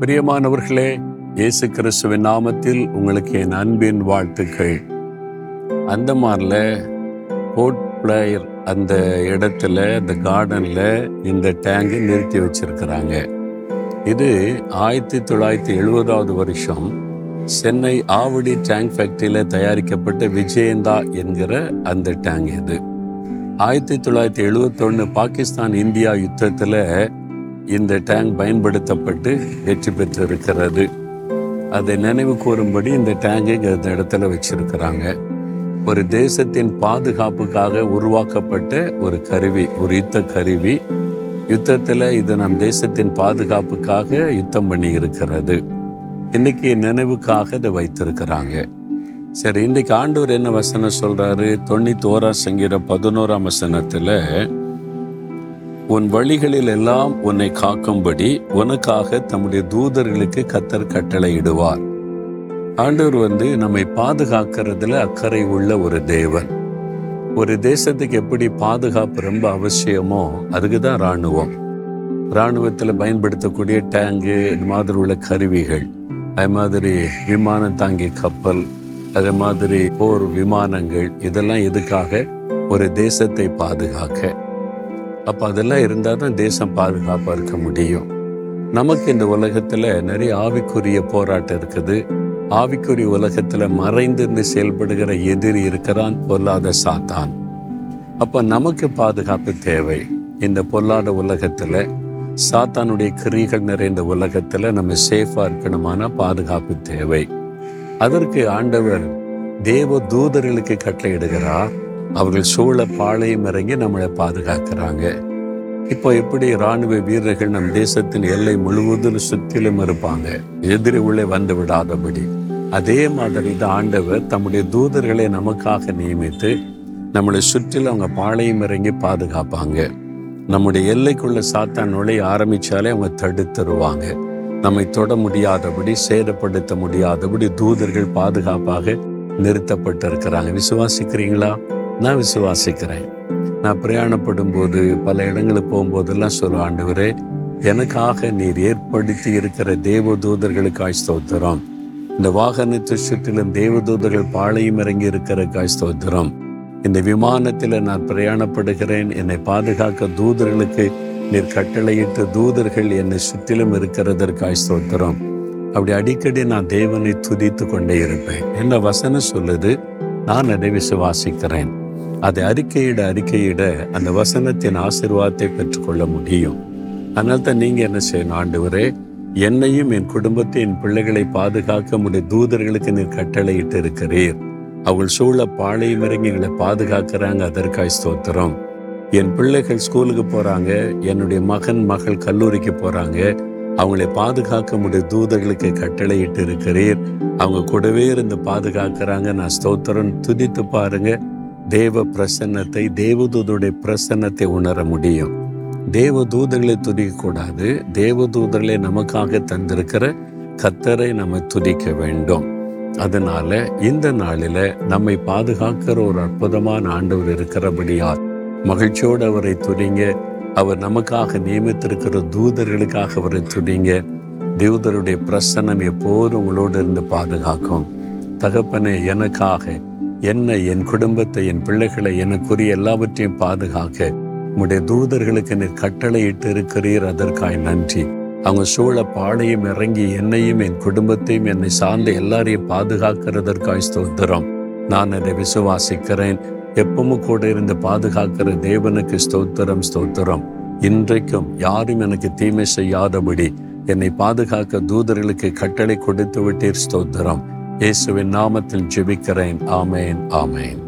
பிரியமானவர்களே இயேசு கிறிஸ்துவின் நாமத்தில் உங்களுக்கு என் அன்பின் வாழ்த்துக்கள். அந்த மாதிரில போர்ட் பிளேயர் அந்த இடத்துல அந்த கார்டனில் இந்த டேங்கை நிறுத்தி வச்சிருக்கிறாங்க. இது ஆயிரத்தி தொள்ளாயிரத்தி எழுபதாவது வருஷம் சென்னை ஆவடி டேங்க் ஃபேக்டரியில் தயாரிக்கப்பட்ட விஜயந்தா என்கிற அந்த டேங்க் இது. ஆயிரத்தி தொள்ளாயிரத்தி எழுபத்தொன்று பாகிஸ்தான் இந்தியா யுத்தத்தில் இந்த டேங்க் பயன்படுத்தப்பட்டு வெற்றி பெற்றிருக்கிறது. அதை நினைவு கூறும்படி இந்த டேங்கை இந்த இடத்துல வச்சிருக்கிறாங்க. ஒரு தேசத்தின் பாதுகாப்புக்காக உருவாக்கப்பட்ட ஒரு கருவி ஒரு யுத்த கருவி. யுத்தத்தில் இது நம் தேசத்தின் பாதுகாப்புக்காக யுத்தம் பண்ணி இருக்கிறது இன்னைக்கு நினைவுக்காக இதை வைத்திருக்கிறாங்க. சரி இன்னைக்கு ஆண்டவர் என்ன வசனம் சொல்றாரு? தொண்ணூத்தி ஓராம் சங்கீத பதினோராம் வசனத்துல உன் வழிகளில் எல்லாம் உன்னை காக்கும்படி உனக்காக தம்முடைய தூதர்களுக்கு கத்தர் கட்டளையிடுவார். ஆண்டவர் வந்து நம்மை பாதுகாக்கிறதுல அக்கறை உள்ள ஒரு தேவன். ஒரு தேசத்துக்கு எப்படி பாதுகாப்பு ரொம்ப அவசியமோ அதுக்கு தான் இராணுவம். இராணுவத்தில் பயன்படுத்தக்கூடிய டேங்கு இது மாதிரி உள்ள கருவிகள் அது மாதிரி விமானம் தாங்கி கப்பல் அது மாதிரி போர் விமானங்கள் இதெல்லாம் எதுக்காக? ஒரு தேசத்தை பாதுகாக்க. அப்போ அதெல்லாம் இருந்தால் தான் தேசம் பாதுகாப்பாக இருக்க முடியும். நமக்கு இந்த உலகத்தில் நிறைய ஆவிக்குரிய போராட்டம் இருக்குது. ஆவிக்குரிய உலகத்தில் மறைந்திருந்து செயல்படுகிற எதிரி இருக்கிறான் பொல்லாத சாத்தான். அப்போ நமக்கு பாதுகாப்பு தேவை. இந்த பொல்லாத உலகத்தில் சாத்தானுடைய கிரிகள் நிறைந்த உலகத்தில் நம்ம சேஃபாக இருக்கணுமான பாதுகாப்பு தேவை. அதற்கு ஆண்டவர் தேவ தூதர்களுக்கு கட்டளையிடுகிறார் அவர்கள் சூழ பாளையம் இறங்கி நம்மளை பாதுகாக்கிறாங்க. இப்போ எப்படி இராணுவ வீரர்கள் நம் தேசத்தின் எல்லை முழுவதும் சுற்றிலும் இருப்பாங்க? எதிரி உள்ளே வந்து விடாதபடி. அதே மாதிரி தான் ஆண்டவர் தம்முடைய தூதர்களை நமக்காக நியமித்து நம்மளை சுற்றிலும் அவங்க பாளையம் இறங்கி பாதுகாப்பாங்க. நம்முடைய எல்லைக்குள்ள சாத்தான் நுழைய ஆரம்பிச்சாலே அவங்க தடுத்துருவாங்க. நம்மை தொட முடியாதபடி சேதப்படுத்த முடியாதபடி தூதர்கள் பாதுகாப்பாக நிறுத்தப்பட்டிருக்கிறாங்க. விசுவாசிக்கிறீங்களா? நான் விசுவாசிக்கிறேன். நான் பிரயாணப்படும் போது பல இடங்களுக்கு போகும்போதெல்லாம் சொல்லுவேன் ஆண்டவரே எனக்காக நீர் ஏற்படுத்தி இருக்கிற தேவதூதர்களுக்கு ஸ்தோத்திரம். இந்த வாகனத்தை சுற்றிலும் தேவதூதர்கள் பாளையம் இறங்கி இருக்கிற காய் ஸ்தோத்திரம். இந்த விமானத்தில் நான் பிரயாணப்படுகிறேன். என்னை பாதுகாக்க தூதர்களுக்கு நீர் கட்டளையிட்டு தூதர்கள் என்னை சுற்றிலும் இருக்கிறதற்காய் ஸ்தோத்திரம். அப்படி அடிக்கடி நான் தேவனை துதித்து கொண்டே இருப்பேன். என்ன வசனம் சொல்லுது? நான் அதை விசுவாசிக்கிறேன். அதை அறிக்கையிட அறிக்கையிட அந்த வசனத்தின் ஆசிர்வாதத்தை பெற்றுக்கொள்ள முடியும். அதனால தான் நீங்க என்ன செய்யணும்? ஆண்டவரே என்னையும் என் குடும்பத்தை என் பிள்ளைகளை பாதுகாக்க முடிய தூதர்களுக்கு நீர் கட்டளையிட்டு இருக்கிறீர். அவள் சூழ பாளையம் இறங்கி எங்களை பாதுகாக்கிறாங்க. அதற்காய் ஸ்தோத்திரம். என் பிள்ளைகள் ஸ்கூலுக்கு போறாங்க. என்னுடைய மகன் மகள் கல்லூரிக்கு போறாங்க. அவங்களை பாதுகாக்க முடிய தூதர்களுக்கு கட்டளையிட்டு இருக்கிறீர். அவங்க கூடவே இருந்து பாதுகாக்கிறாங்க. நான் ஸ்தோத்திரம். துதித்து பாருங்க. தேவ பிரசன்னத்தை தேவதூதருடைய பிரசன்னத்தை உணர முடியும். தேவ தூதர்களை துதிக்கக்கூடாது. தேவ தூதர்களை நமக்காக தந்திருக்கிற கத்தரை நம்ம துதிக்க வேண்டும். அதனால இந்த நாளில நம்மை பாதுகாக்கிற ஒரு அற்புதமான ஆண்டவர் இருக்கிறபடியால் மகிழ்ச்சியோடு அவரை துடிங்க அவர் நமக்காக நியமித்திருக்கிற தூதர்களுக்காக அவரை துடிங்க தேவதருடைய பிரசன்னம் எப்போதும் உங்களோடு இருந்து பாதுகாக்கும். தகப்பனே எனக்காக என்னை என் குடும்பத்தை என் பிள்ளைகளை எனக்குரிய எல்லாவற்றையும் பாதுகாக்க உம்முடைய தூதர்களுக்கு நீர் கட்டளையிட்டு இருக்கிறீர் அதற்காய் நன்றி. அவங்க சூழ பாடையும் இறங்கி என்னையும் என் குடும்பத்தையும் என்னை சார்ந்த எல்லாரையும் பாதுகாக்கிறதற்காய் ஸ்தோத்திரம். நான் அதை விசுவாசிக்கிறேன். எப்பவும் கூட இருந்து பாதுகாக்கிற தேவனுக்கு ஸ்தோத்திரம் ஸ்தோத்திரம். இன்றைக்கும் யாரும் எனக்கு தீமை செய்யாதபடி என்னை பாதுகாக்க தூதர்களுக்கு கட்டளை கொடுத்து விட்டீர் ஸ்தோத்திரம். இயேசுவின் நாமத்தில் ஜெபிக்கிறேன். ஆமேன் ஆமேன்.